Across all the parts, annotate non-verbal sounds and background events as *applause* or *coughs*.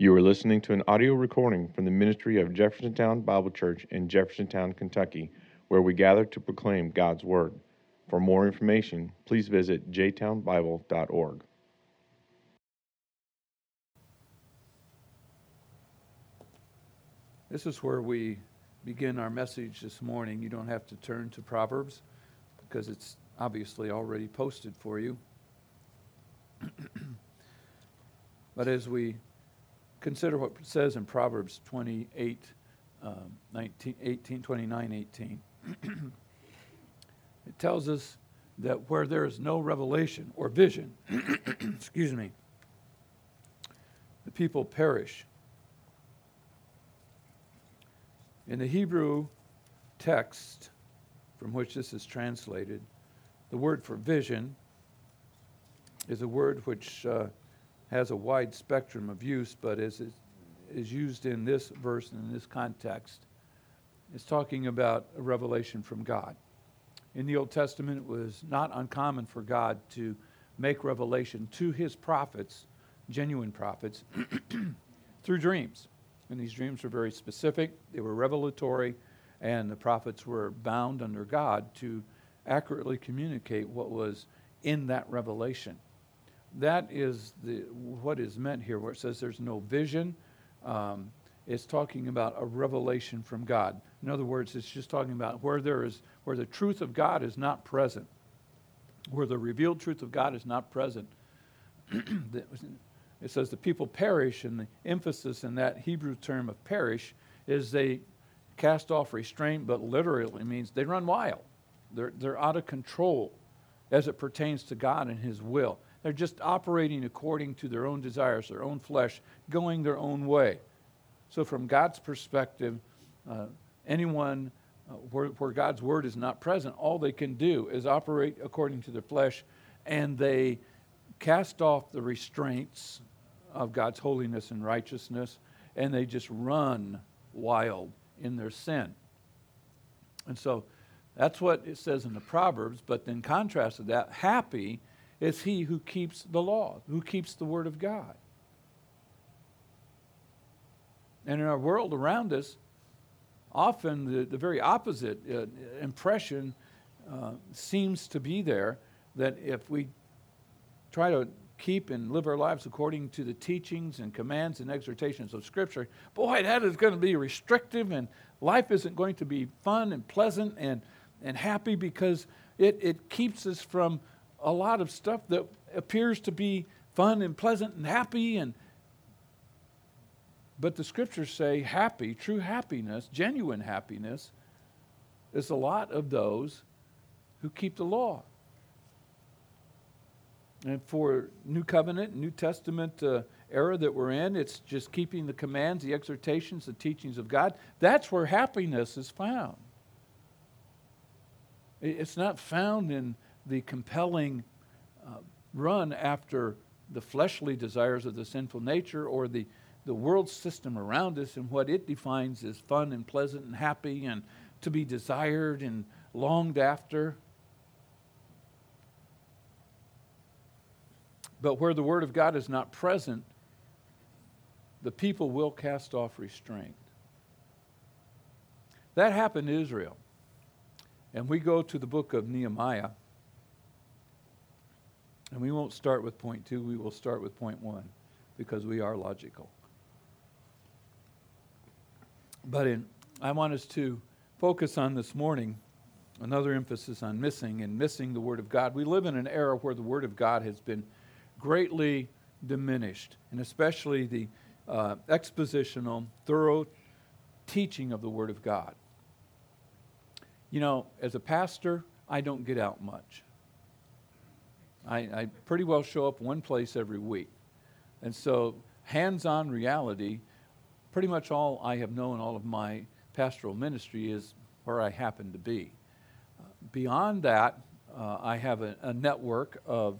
You are listening to an audio recording from the ministry of Jeffersontown Bible Church in Jeffersontown, Kentucky, where we gather to proclaim God's Word. For more information, please visit jtownbible.org. This is where we begin our message this morning. You don't have to turn to Proverbs because it's obviously already posted for you. *clears throat* but as we consider what it says in Proverbs 28, um, 19, 18, 29, 18, *clears throat* it tells us that where there is no revelation or vision, *clears throat* excuse me, the people perish. In the Hebrew text from which this is translated, the word for vision is a word which uh, has a wide spectrum of use, but as is, is used in this verse and in this context, it's talking about a revelation from God. In the Old Testament, it was not uncommon for God to make revelation to his prophets, genuine prophets, *clears throat* through dreams. And these dreams were very specific, they were revelatory, and the prophets were bound under God to accurately communicate what was in that revelation. That is the, what is meant here, where it says there's no vision. Um, it's talking about a revelation from God. In other words, it's just talking about where there is where the truth of God is not present, where the revealed truth of God is not present. *clears throat* it says the people perish, and the emphasis in that Hebrew term of perish is they cast off restraint, but literally means they run wild. They're, they're out of control as it pertains to God and His will. They're just operating according to their own desires, their own flesh, going their own way. So, from God's perspective, uh, anyone uh, where, where God's word is not present, all they can do is operate according to their flesh, and they cast off the restraints of God's holiness and righteousness, and they just run wild in their sin. And so that's what it says in the Proverbs, but in contrast to that, happy is he who keeps the law, who keeps the word of God. And in our world around us, often the, the very opposite uh, impression uh, seems to be there that if we try to keep and live our lives according to the teachings and commands and exhortations of Scripture, boy, that is going to be restrictive and life isn't going to be fun and pleasant and, and happy because it, it keeps us from a lot of stuff that appears to be fun and pleasant and happy and but the scriptures say happy, true happiness, genuine happiness is a lot of those who keep the law. And for New Covenant, New Testament uh, era that we're in, it's just keeping the commands, the exhortations, the teachings of God. That's where happiness is found. It's not found in the compelling uh, run after the fleshly desires of the sinful nature or the, the world system around us and what it defines as fun and pleasant and happy and to be desired and longed after. But where the Word of God is not present, the people will cast off restraint. That happened in Israel. And we go to the book of Nehemiah. And we won't start with point two, we will start with point one because we are logical. But in, I want us to focus on this morning another emphasis on missing and missing the Word of God. We live in an era where the Word of God has been greatly diminished, and especially the uh, expositional, thorough teaching of the Word of God. You know, as a pastor, I don't get out much. I, I pretty well show up one place every week. And so, hands on reality, pretty much all I have known all of my pastoral ministry is where I happen to be. Uh, beyond that, uh, I have a, a network of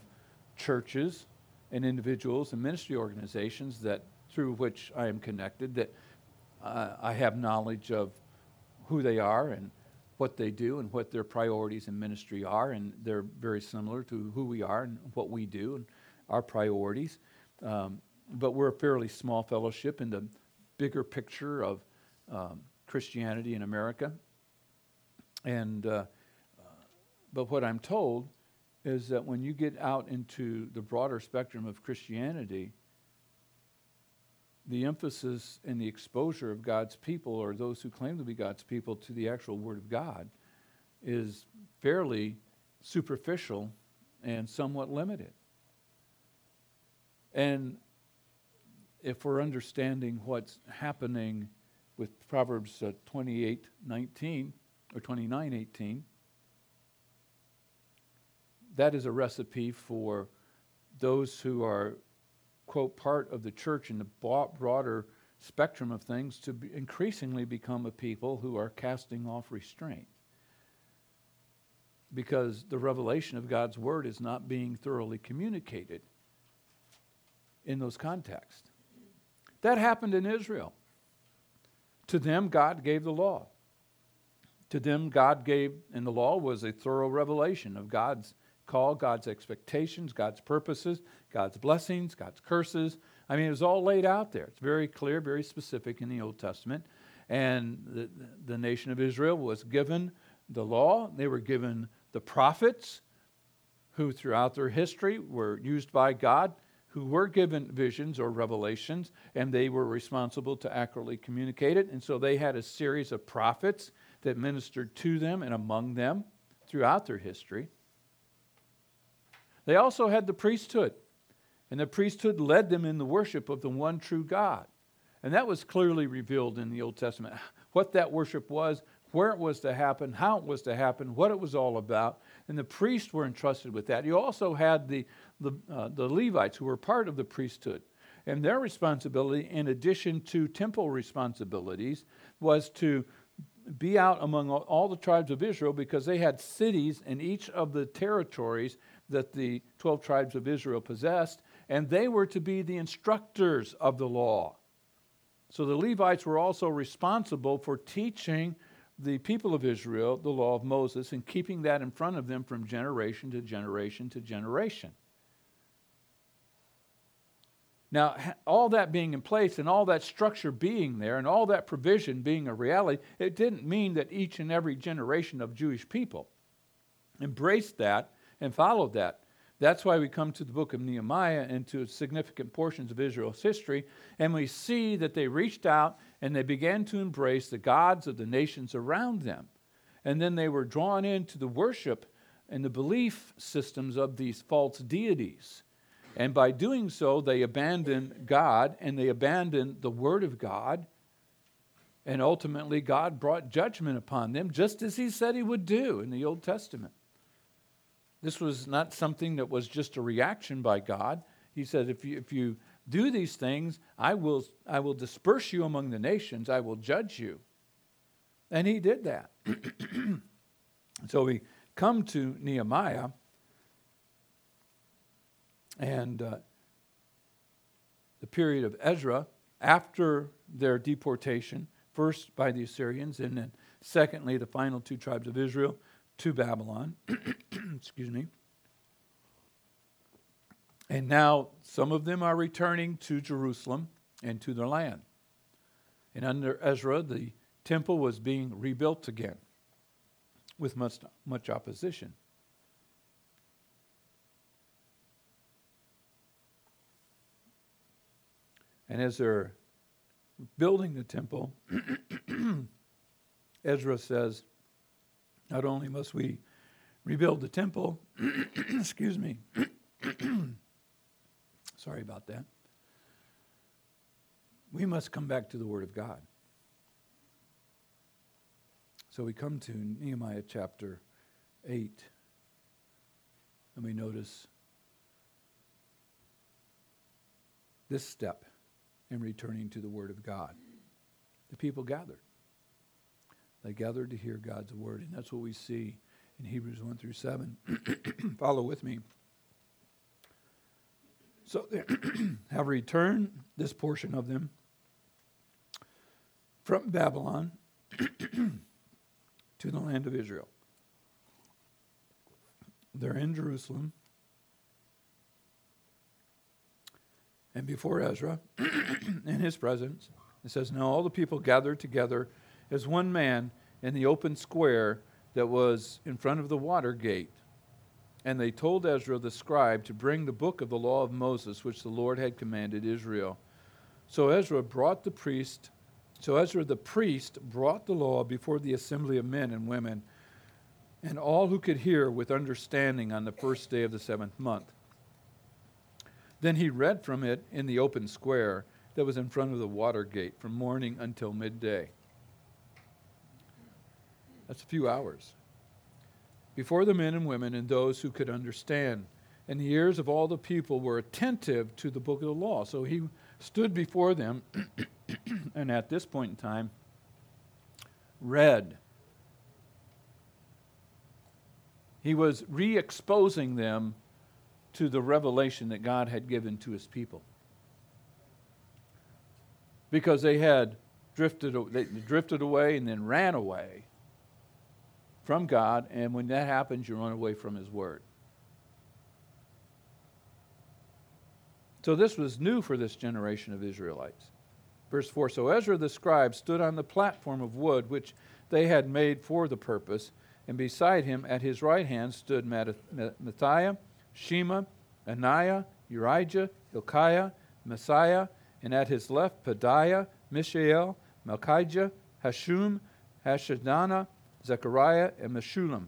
churches and individuals and ministry organizations that through which I am connected that uh, I have knowledge of who they are and what they do and what their priorities in ministry are, and they're very similar to who we are and what we do and our priorities. Um, but we're a fairly small fellowship in the bigger picture of um, Christianity in America. And, uh, but what I'm told is that when you get out into the broader spectrum of Christianity, the emphasis and the exposure of God's people, or those who claim to be God's people, to the actual Word of God is fairly superficial and somewhat limited. And if we're understanding what's happening with Proverbs uh, 28 19 or 29 18, that is a recipe for those who are, quote, part of the church in the broader spectrum of things to be increasingly become a people who are casting off restraint. Because the revelation of God's word is not being thoroughly communicated in those contexts. That happened in Israel. To them, God gave the law. To them, God gave, and the law was a thorough revelation of God's call, God's expectations, God's purposes, God's blessings, God's curses. I mean, it was all laid out there. It's very clear, very specific in the Old Testament. And the, the nation of Israel was given the law, they were given the prophets, who throughout their history were used by God, who were given visions or revelations, and they were responsible to accurately communicate it. And so they had a series of prophets that ministered to them and among them throughout their history. They also had the priesthood, and the priesthood led them in the worship of the one true God. And that was clearly revealed in the Old Testament. *sighs* What that worship was, where it was to happen, how it was to happen, what it was all about. And the priests were entrusted with that. You also had the, the, uh, the Levites who were part of the priesthood. And their responsibility, in addition to temple responsibilities, was to be out among all the tribes of Israel because they had cities in each of the territories that the 12 tribes of Israel possessed, and they were to be the instructors of the law. So the Levites were also responsible for teaching the people of Israel the law of Moses and keeping that in front of them from generation to generation to generation. Now, all that being in place and all that structure being there and all that provision being a reality, it didn't mean that each and every generation of Jewish people embraced that and followed that. That's why we come to the book of Nehemiah and to significant portions of Israel's history, and we see that they reached out and they began to embrace the gods of the nations around them. And then they were drawn into the worship and the belief systems of these false deities. And by doing so, they abandoned God and they abandoned the Word of God. And ultimately, God brought judgment upon them, just as He said He would do in the Old Testament. This was not something that was just a reaction by God. He said, if you, if you do these things, I will, I will disperse you among the nations, I will judge you. And he did that. *clears throat* so we come to Nehemiah, and uh, the period of Ezra after their deportation, first by the Assyrians, and then secondly, the final two tribes of Israel to Babylon. *clears throat* Excuse me. And now some of them are returning to Jerusalem and to their land. And under Ezra, the temple was being rebuilt again with much, much opposition. And as they're building the temple, *clears throat* Ezra says, not only must we rebuild the temple, *clears throat* excuse me, *clears throat* sorry about that, we must come back to the Word of God. So we come to Nehemiah chapter 8, and we notice this step in returning to the Word of God. The people gathered. They gathered to hear God's word, and that's what we see in Hebrews 1 through 7. *clears throat* Follow with me. So they *clears throat* have returned this portion of them from Babylon *clears throat* to the land of Israel. They're in Jerusalem. and before Ezra, in his presence, it says, Now all the people gathered together as one man in the open square that was in front of the water gate. And they told Ezra the scribe to bring the book of the law of Moses, which the Lord had commanded Israel. So Ezra brought the priest, so Ezra the priest brought the law before the assembly of men and women, and all who could hear with understanding on the first day of the seventh month. Then he read from it in the open square that was in front of the water gate from morning until midday. That's a few hours. Before the men and women and those who could understand. And the ears of all the people were attentive to the book of the law. So he stood before them, *clears throat* and at this point in time, read. He was re exposing them to the revelation that God had given to his people. Because they had drifted, they drifted away and then ran away from God, and when that happens, you run away from His Word. So this was new for this generation of Israelites. Verse 4 So Ezra the scribe stood on the platform of wood which they had made for the purpose, and beside him at his right hand stood Mattithiah, Shema, Ananiah, Urijah, Hilkiah, Maaseiah, and at his left Pedaiah, Mishael, Malchijah, Hashum, Hashbadana, Zechariah, and Meshullam.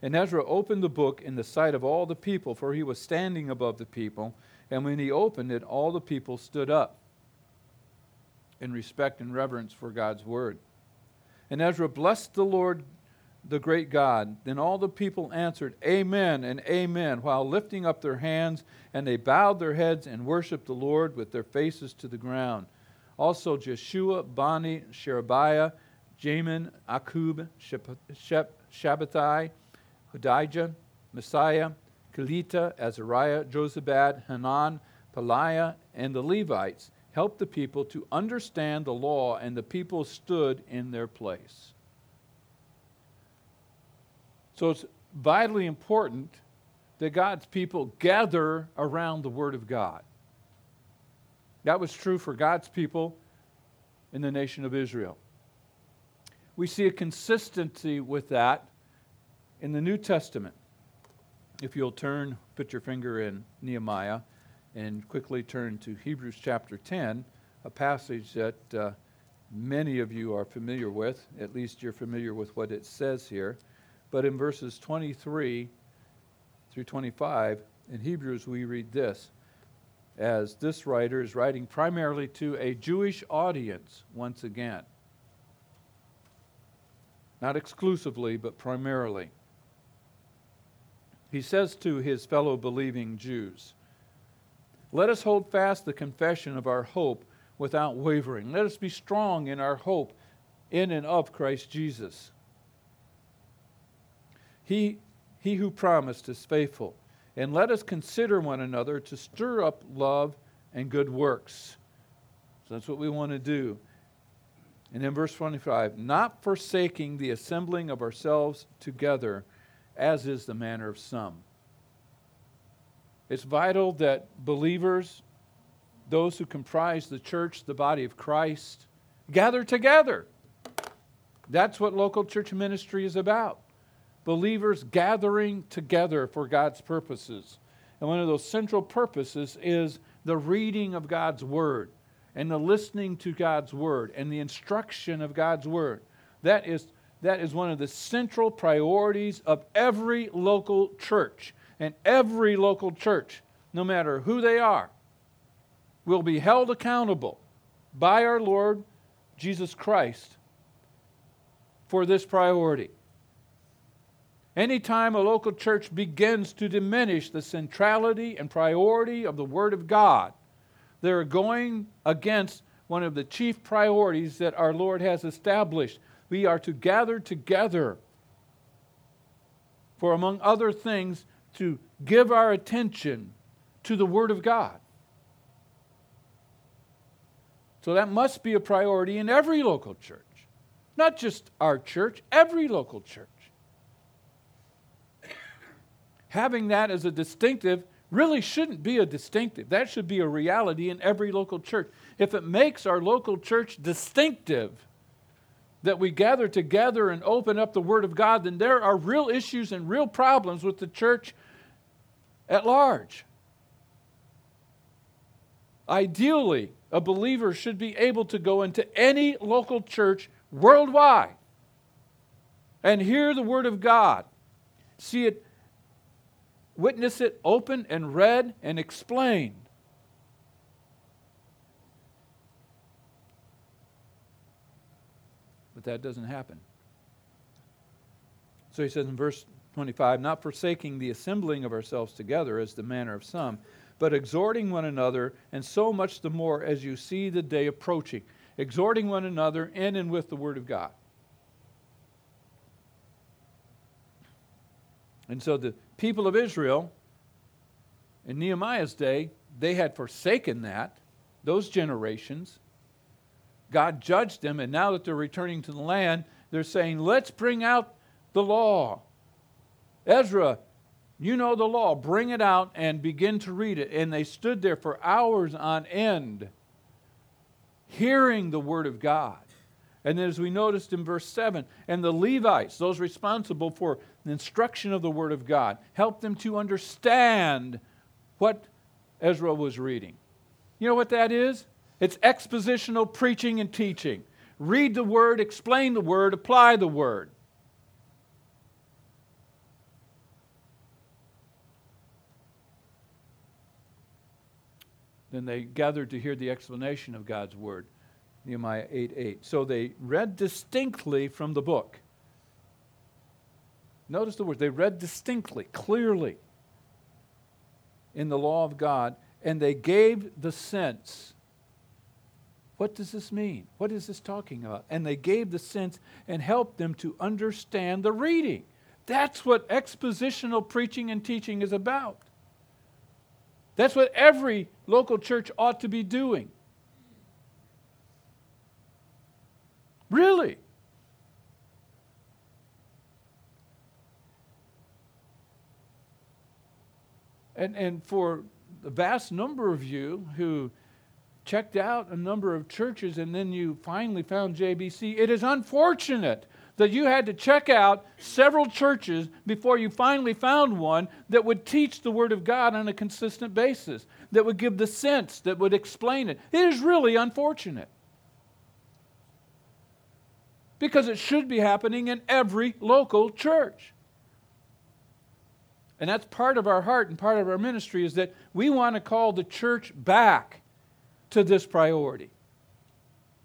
And Ezra opened the book in the sight of all the people, for he was standing above the people. And when he opened it, all the people stood up in respect and reverence for God's word. And Ezra blessed the Lord, the great God. Then all the people answered, Amen and Amen, while lifting up their hands, and they bowed their heads and worshiped the Lord with their faces to the ground. Also Jeshua, Bani, Sherebiah, Jamin, Akkub, Shabbethai, Hodijah, Maaseiah, Kelita, Azariah, Jozabad, Hanan, Pelaiah, and the Levites helped the people to understand the law, and the people stood in their place. So it's vitally important that God's people gather around the Word of God. That was true for God's people in the nation of Israel we see a consistency with that in the New Testament. If you'll turn, put your finger in Nehemiah, and quickly turn to Hebrews chapter 10, a passage that uh, many of you are familiar with. At least you're familiar with what it says here. But in verses 23 through 25, in Hebrews, we read this as this writer is writing primarily to a Jewish audience once again not exclusively, but primarily. He says to his fellow believing Jews, Let us hold fast the confession of our hope without wavering. Let us be strong in our hope in and of Christ Jesus. He, he who promised is faithful. And let us consider one another to stir up love and good works. So that's what we want to do. And in verse 25, not forsaking the assembling of ourselves together, as is the manner of some. It's vital that believers, those who comprise the church, the body of Christ, gather together. That's what local church ministry is about. Believers gathering together for God's purposes. And one of those central purposes is the reading of God's Word and the listening to God's word and the instruction of God's word. That is, that is one of the central priorities of every local church. And every local church, no matter who they are, will be held accountable by our Lord Jesus Christ for this priority. Anytime a local church begins to diminish the centrality and priority of the Word of God, they're going against one of the chief priorities that our Lord has established. We are to gather together for, among other things, to give our attention to the Word of God. So that must be a priority in every local church, not just our church, every local church. *coughs* Having that as a distinctive really shouldn't be a distinctive. That should be a reality in every local church. If it makes our local church distinctive, that we gather together and open up the Word of God, then there are real issues and real problems with the church at large. Ideally, a believer should be able to go into any local church worldwide and hear the Word of God, see it, witness it open and read and explained. But that doesn't happen. So he says in verse 25, not forsaking the assembling of ourselves together as the manner of some, but exhorting one another, and so much the more as you see the day approaching. Exhorting one another in and with the Word of God. And so the people of Israel in Nehemiah's day, they had forsaken that, those generations. God judged them, and now that they're returning to the land, they're saying, let's bring out the law. Ezra, you know the law, bring it out and begin to read it. And they stood there for hours on end, hearing the word of God. And as we noticed in verse 7, and the Levites, those responsible for the instruction of the Word of God, helped them to understand what Ezra was reading. You know what that is? It's expositional preaching and teaching. Read the Word, explain the Word, apply the Word. Then they gathered to hear the explanation of God's Word. Nehemiah 8 8. So they read distinctly from the book. Notice the words. They read distinctly, clearly in the law of God, and they gave the sense. What does this mean? What is this talking about? And they gave the sense and helped them to understand the reading. That's what expositional preaching and teaching is about. That's what every local church ought to be doing. Really? And, and for the vast number of you who checked out a number of churches and then you finally found JBC, it is unfortunate that you had to check out several churches before you finally found one that would teach the Word of God on a consistent basis, that would give the sense, that would explain it. It is really unfortunate because it should be happening in every local church. And that's part of our heart and part of our ministry is that we want to call the church back to this priority.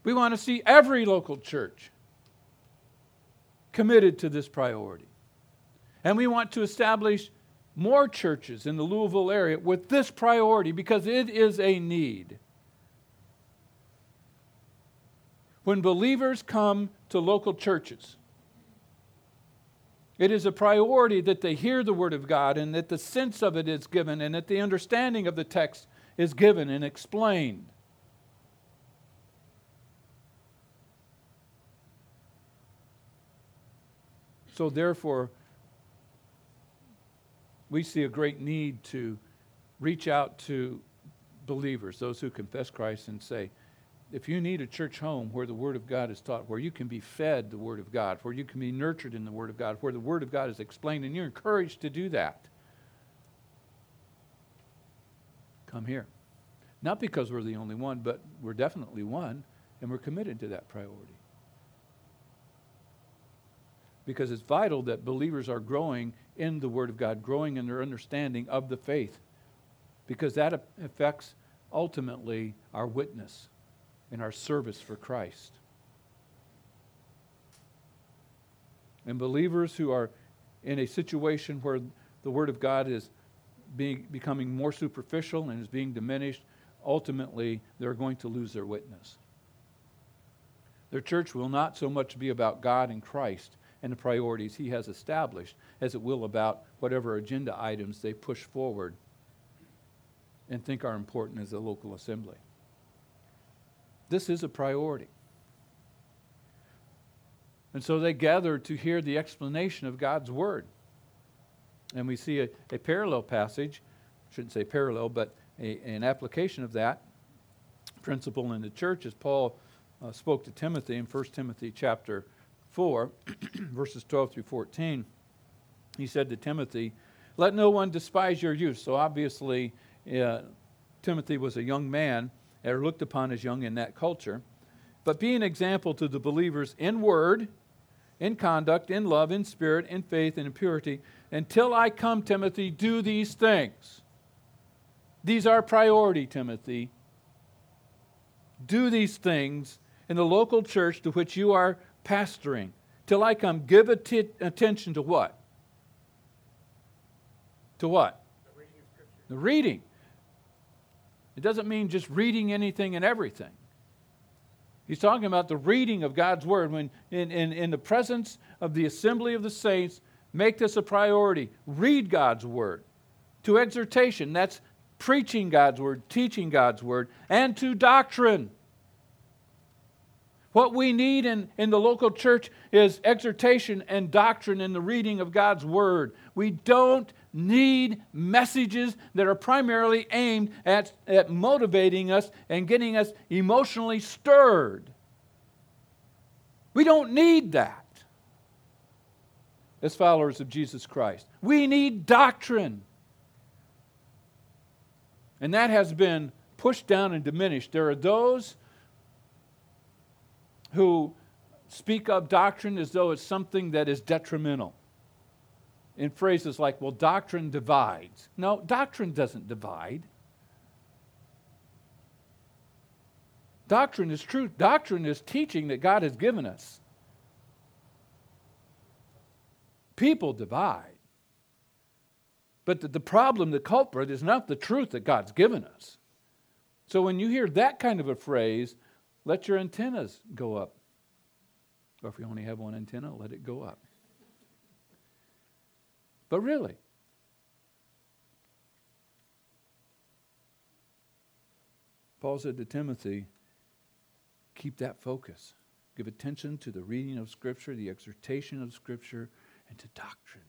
We want to see every local church committed to this priority. And we want to establish more churches in the Louisville area with this priority because it is a need. when believers come to local churches, it is a priority that they hear the Word of God and that the sense of it is given and that the understanding of the text is given and explained. So, therefore, we see a great need to reach out to believers, those who confess Christ, and say, if you need a church home where the Word of God is taught, where you can be fed the Word of God, where you can be nurtured in the Word of God, where the Word of God is explained, and you're encouraged to do that, come here. Not because we're the only one, but we're definitely one, and we're committed to that priority. Because it's vital that believers are growing in the Word of God, growing in their understanding of the faith, because that affects ultimately our witness in our service for Christ. And believers who are in a situation where the Word of God is being, becoming more superficial and is being diminished, ultimately they're going to lose their witness. Their church will not so much be about God and Christ and the priorities He has established as it will about whatever agenda items they push forward and think are important as a local assembly. This is a priority. And so they gather to hear the explanation of God's Word. And we see a, a parallel passage shouldn't say parallel, but a, an application of that principle in the church as Paul uh, spoke to Timothy in 1 Timothy chapter 4, *clears throat* verses 12 through 14. He said to Timothy, Let no one despise your youth. So obviously, uh, Timothy was a young man, or looked upon as young in that culture. But be an example to the believers in word, in conduct, in love, in spirit, in faith, and in purity. Until I come, Timothy, do these things. These are priority, Timothy. Do these things in the local church to which you are pastoring. Till I come, give atti- attention to what? To what? The reading of Scripture. The reading. It doesn't mean just reading anything and everything. He's talking about the reading of God's Word. When in, in, in the presence of the assembly of the saints, make this a priority. Read God's Word. To exhortation, that's preaching God's Word, teaching God's Word, and to doctrine. What we need in, in the local church is exhortation and doctrine in the reading of God's Word. We don't need messages that are primarily aimed at, at motivating us and getting us emotionally stirred. We don't need that as followers of Jesus Christ. We need doctrine. And that has been pushed down and diminished. There are those who speak of doctrine as though it's something that is detrimental. In phrases like, well, doctrine divides. No, doctrine doesn't divide. Doctrine is truth. Doctrine is teaching that God has given us. People divide. But the, the problem, the culprit, is not the truth that God's given us. So when you hear that kind of a phrase, let your antennas go up. Or if you only have one antenna, let it go up. But really, Paul said to Timothy, keep that focus. Give attention to the reading of Scripture, the exhortation of Scripture, and to doctrine.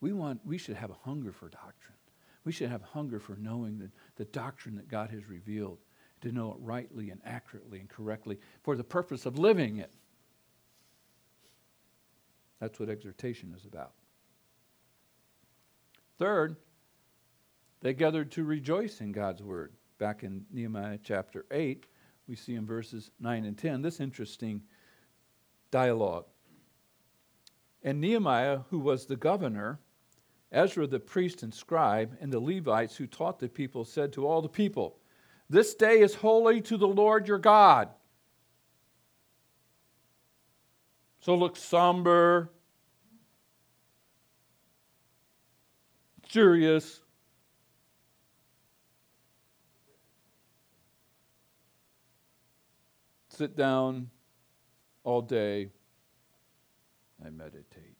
We, want, we should have a hunger for doctrine. We should have hunger for knowing the, the doctrine that God has revealed, to know it rightly and accurately and correctly for the purpose of living it. That's what exhortation is about. Third, they gathered to rejoice in God's word. Back in Nehemiah chapter 8, we see in verses 9 and 10 this interesting dialogue. And Nehemiah, who was the governor, Ezra the priest and scribe, and the Levites who taught the people said to all the people, This day is holy to the Lord your God. So look somber, serious. Sit down all day and meditate.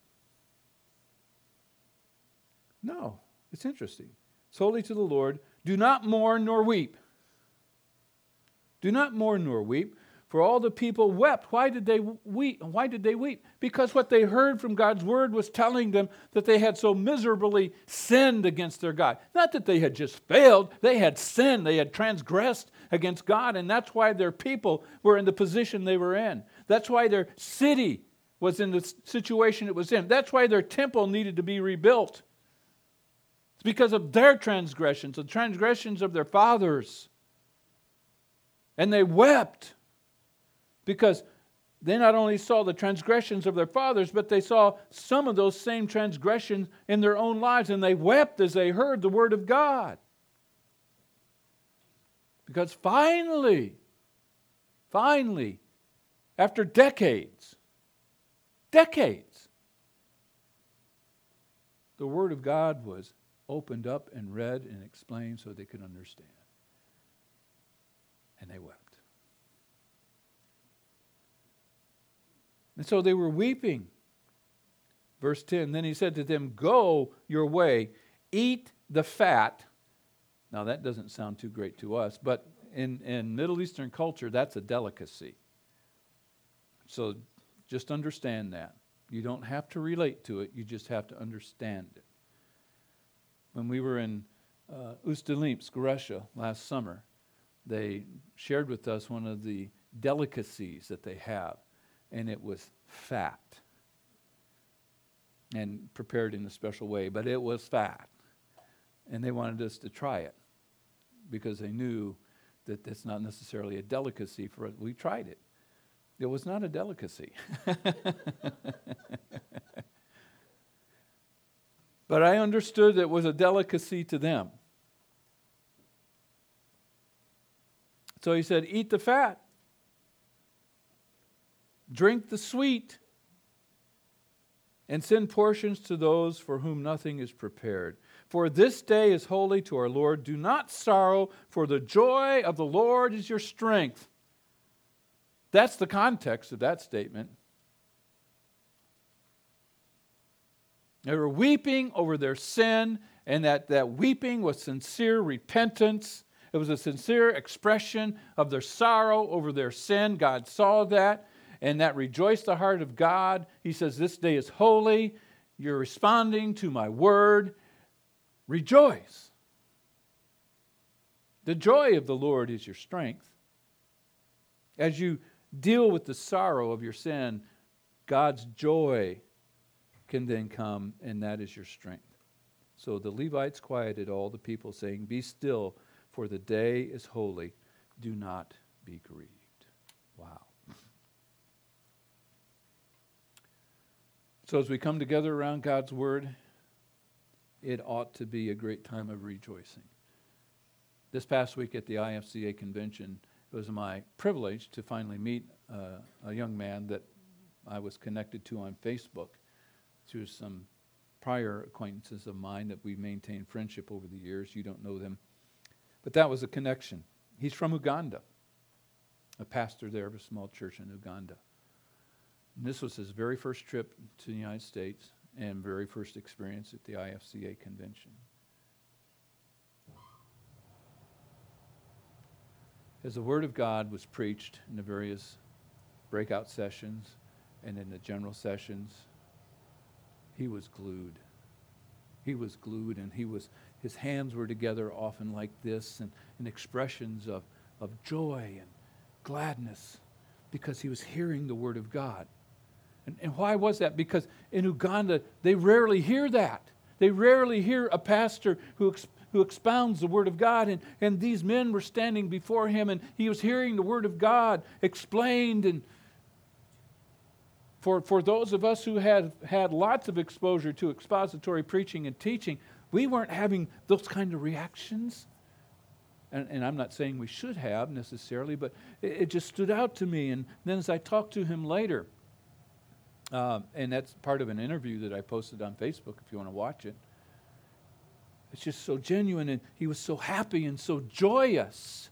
No, it's interesting. It's holy to the Lord. Do not mourn nor weep. Do not mourn nor weep, for all the people wept. Why did they weep? Why did they weep? Because what they heard from God's word was telling them that they had so miserably sinned against their God. Not that they had just failed, they had sinned, they had transgressed against God, and that's why their people were in the position they were in. That's why their city was in the situation it was in. That's why their temple needed to be rebuilt. It's because of their transgressions, the transgressions of their fathers. And they wept because they not only saw the transgressions of their fathers, but they saw some of those same transgressions in their own lives, and they wept as they heard the word of God. Because finally, finally, after decades, decades, the word of God was opened up and read and explained so they could understand. And they wept. And so they were weeping. Verse 10 Then he said to them, Go your way, eat the fat. Now, that doesn't sound too great to us, but in, in Middle Eastern culture, that's a delicacy. So just understand that. You don't have to relate to it, you just have to understand it. When we were in uh, Ust-Ilimsk, Russia, last summer, they shared with us one of the delicacies that they have, and it was fat and prepared in a special way, but it was fat. And they wanted us to try it because they knew that that's not necessarily a delicacy for us. We tried it. It was not a delicacy. *laughs* but I understood it was a delicacy to them. So he said, Eat the fat, drink the sweet, and send portions to those for whom nothing is prepared. For this day is holy to our Lord. Do not sorrow, for the joy of the Lord is your strength. That's the context of that statement. They were weeping over their sin, and that, that weeping was sincere repentance it was a sincere expression of their sorrow over their sin. God saw that, and that rejoiced the heart of God. He says, This day is holy. You're responding to my word. Rejoice. The joy of the Lord is your strength. As you deal with the sorrow of your sin, God's joy can then come, and that is your strength. So the Levites quieted all the people, saying, Be still for the day is holy. Do not be grieved. So, as we come together around God's Word, it ought to be a great time of rejoicing. This past week at the IFCA convention, it was my privilege to finally meet uh, a young man that I was connected to on Facebook through some prior acquaintances of mine that we maintained friendship over the years. You don't know them. But that was a connection. He's from Uganda, a pastor there of a small church in Uganda. And this was his very first trip to the United States and very first experience at the IFCA convention. As the Word of God was preached in the various breakout sessions and in the general sessions, he was glued. He was glued and he was his hands were together often like this and, and expressions of, of joy and gladness because he was hearing the word of God. And, and why was that? Because in Uganda, they rarely hear that. They rarely hear a pastor who, who expounds the Word of God. And, and these men were standing before him, and he was hearing the Word of God explained. And for, for those of us who had had lots of exposure to expository preaching and teaching, we weren't having those kind of reactions. And, and I'm not saying we should have necessarily, but it, it, just stood out to me. And then as I talked to him later, uh, and that's part of an interview that I posted on Facebook if you want to watch it. It's just so genuine, and he was so happy and so joyous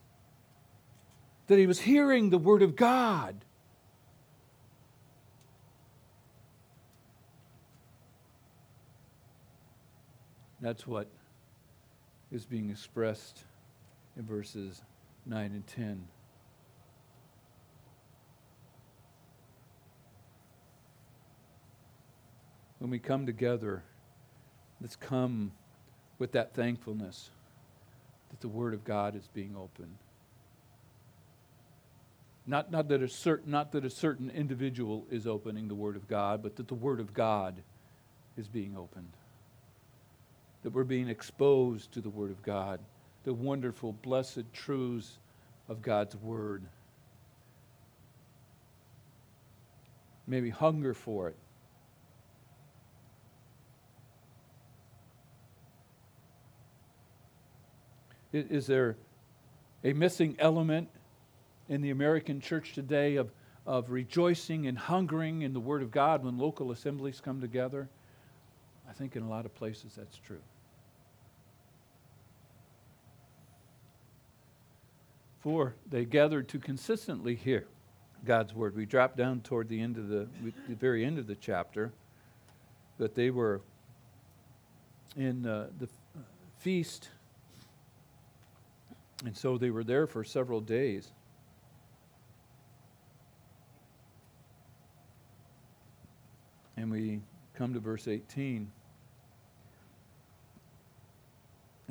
that he was hearing the Word of God. That's what is being expressed in verses 9 and 10. When we come together, let's come with that thankfulness that the Word of God is being opened. Not, not, that a certain, not that a certain individual is opening the Word of God, but that the Word of God is being opened that we're being exposed to the Word of God, the wonderful, blessed truths of God's Word. Maybe hunger for it. Is there a missing element in the American church today of, of rejoicing and hungering in the Word of God when local assemblies come together? I think in a lot of places that's true. For they gathered to consistently hear God's word. We drop down toward the end of the, the very end of the chapter that they were in uh, the feast, and so they were there for several days. And we come to verse 18.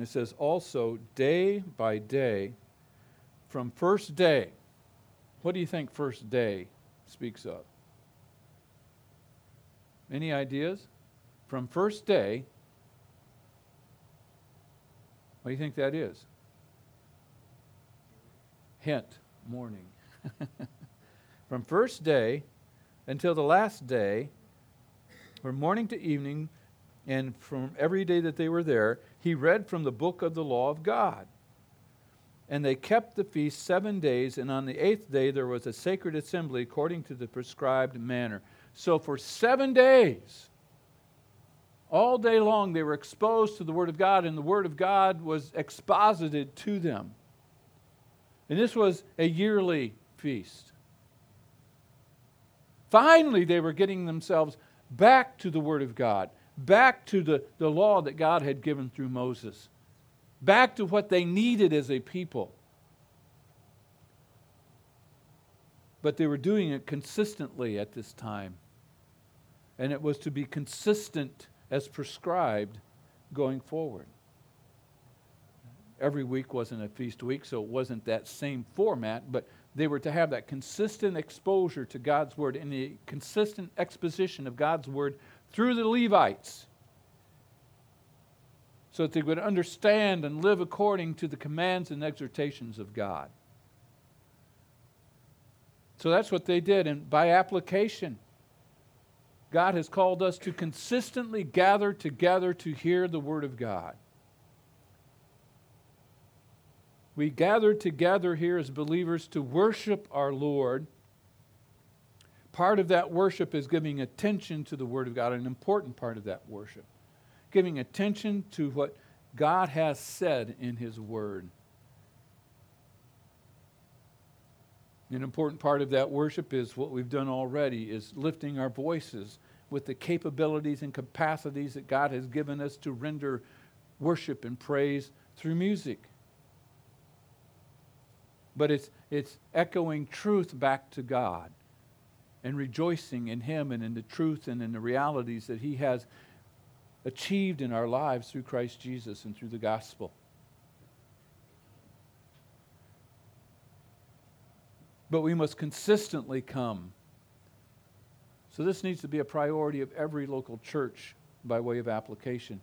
It says, also day by day, from first day. What do you think first day speaks of? Any ideas? From first day, what do you think that is? Hint, morning. *laughs* from first day until the last day, from morning to evening, and from every day that they were there, he read from the book of the law of God. And they kept the feast seven days, and on the eighth day there was a sacred assembly according to the prescribed manner. So for seven days, all day long, they were exposed to the Word of God, and the Word of God was exposited to them. And this was a yearly feast. Finally, they were getting themselves back to the Word of God, back to the, the law that God had given through Moses, back to what they needed as a people. But they were doing it consistently at this time. And it was to be consistent as prescribed going forward. Every week wasn't a feast week, so it wasn't that same format, but they were to have that consistent exposure to God's Word and the consistent exposition of God's Word through the Levites so that they would understand and live according to the commands and exhortations of God. So that's what they did, and by application, God has called us to consistently gather together to hear the Word of God. We gather together here as believers to worship our Lord. Part of that worship is giving attention to the Word of God, an important part of that worship. Giving attention to what God has said in His Word. An important part of that worship is what we've done already is lifting our voices with the capabilities and capacities that God has given us to render worship and praise through music. But it's, it's echoing truth back to God and rejoicing in Him and in the truth and in the realities that He has achieved in our lives through Christ Jesus and through the gospel. but we must consistently come. So, this needs to be a priority of every local church by way of application.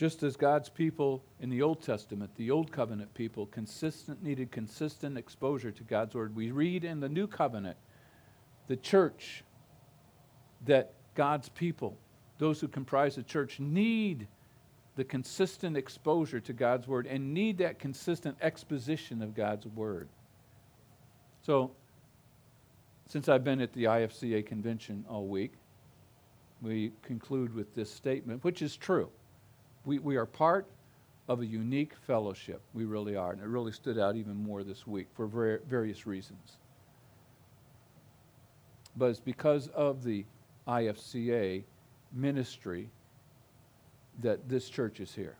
Just as God's people in the Old Testament, the Old Covenant people, consistent needed consistent exposure to God's Word. We read in the New Covenant, the church, that God's people, those who comprise the church, need the consistent exposure to God's Word and need that consistent exposition of God's Word. So, since I've been at the IFCA convention all week, we conclude with this statement, which is true. We, we are part of a unique fellowship. We really are. And it really stood out even more this week for ver- various reasons. But it's because of the IFCA ministry that this church is here.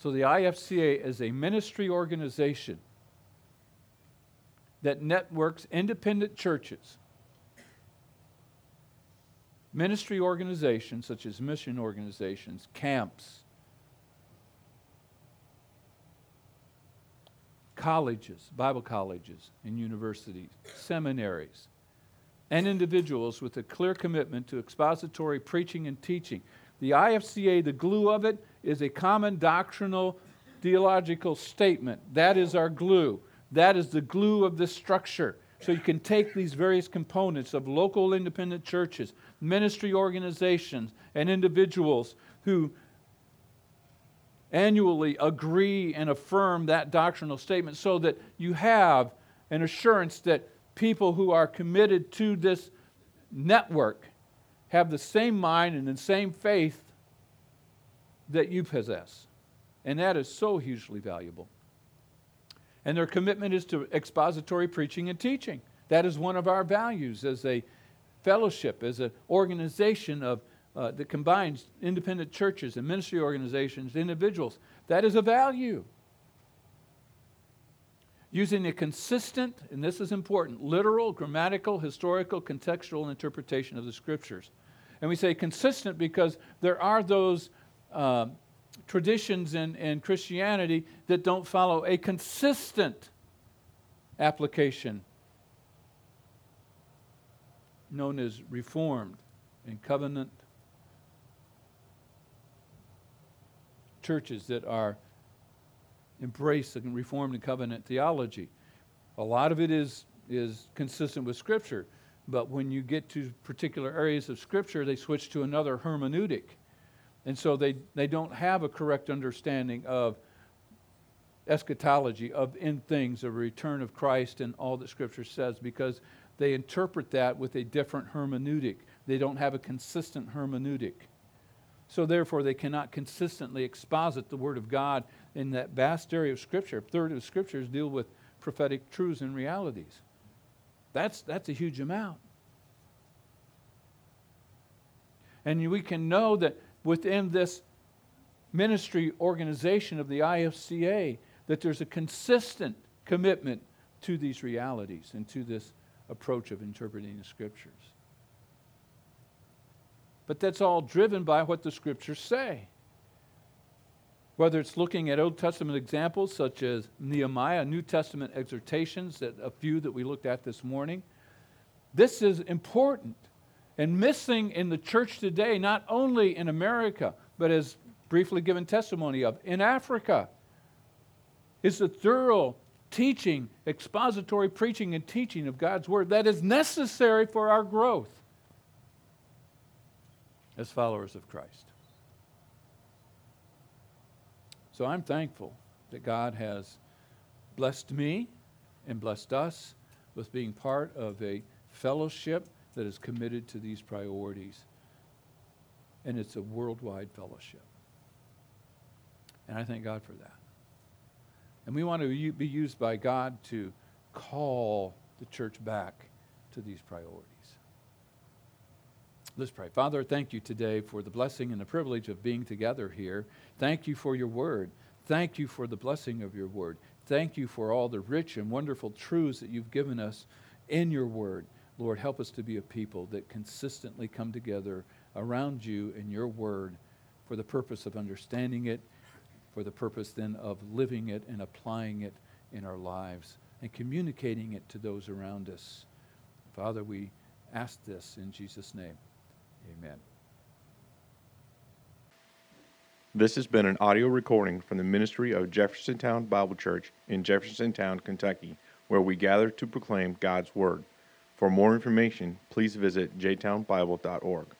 So the IFCA is a ministry organization that networks independent churches. Ministry organizations such as mission organizations, camps, colleges, Bible colleges and universities, seminaries, and individuals with a clear commitment to expository preaching and teaching. The IFCA, the glue of it, is a common doctrinal theological statement. That is our glue. That is the glue of this structure. So you can take these various components of local independent churches, ministry organizations, and individuals who annually agree and affirm that doctrinal statement so that you have an assurance that people who are committed to this network have the same mind and the same faith that you possess. And that is so hugely valuable. And their commitment is to expository preaching and teaching. That is one of our values as a fellowship, as an organization of, uh, that combines independent churches and ministry organizations, individuals. That is a value using a consistent, and this is important, literal, grammatical, historical, contextual interpretation of the scriptures. And we say consistent because there are those um, traditions in, in Christianity that don't follow a consistent application known as Reformed and Covenant churches that are embrace the Reformed and Covenant theology. A lot of it is, is consistent with Scripture, but when you get to particular areas of Scripture, they switch to another hermeneutic. And so they, they don't have a correct understanding of eschatology, of end things, the return of Christ, and all that Scripture says, because they interpret that with a different hermeneutic. They don't have a consistent hermeneutic. So, therefore, they cannot consistently exposit the Word of God in that vast area of Scripture. A third of Scriptures deal with prophetic truths and realities. That's, that's a huge amount. And we can know that within this ministry organization of the IFCA, that there's a consistent commitment to these realities and to this approach of interpreting the Scriptures. But that's all driven by what the scriptures say. Whether it's looking at Old Testament examples such as Nehemiah, New Testament exhortations, that a few that we looked at this morning, this is important and missing in the church today, not only in America, but as briefly given testimony of in Africa, is the thorough teaching, expository preaching and teaching of God's Word that is necessary for our growth as followers of Christ. So I'm thankful that God has blessed me and blessed us with being part of a fellowship that is committed to these priorities. And it's a worldwide fellowship. And I thank God for that. And we want to be used by God to call the church back to these priorities. Let's pray. Father, thank you today for the blessing and the privilege of being together here. Thank you for your word. Thank you for the blessing of your word. Thank you for all the rich and wonderful truths that you've given us in your word. Lord, help us to be a people that consistently come together around you and your word for the purpose of understanding it, for the purpose then of living it and applying it in our lives and communicating it to those around us. Father, we ask this in Jesus' name. Amen. This has been an audio recording from the ministry of Jeffersontown Bible Church in Jeffersontown, Kentucky, where we gather to proclaim God's Word. For more information, please visit jtownbible.org.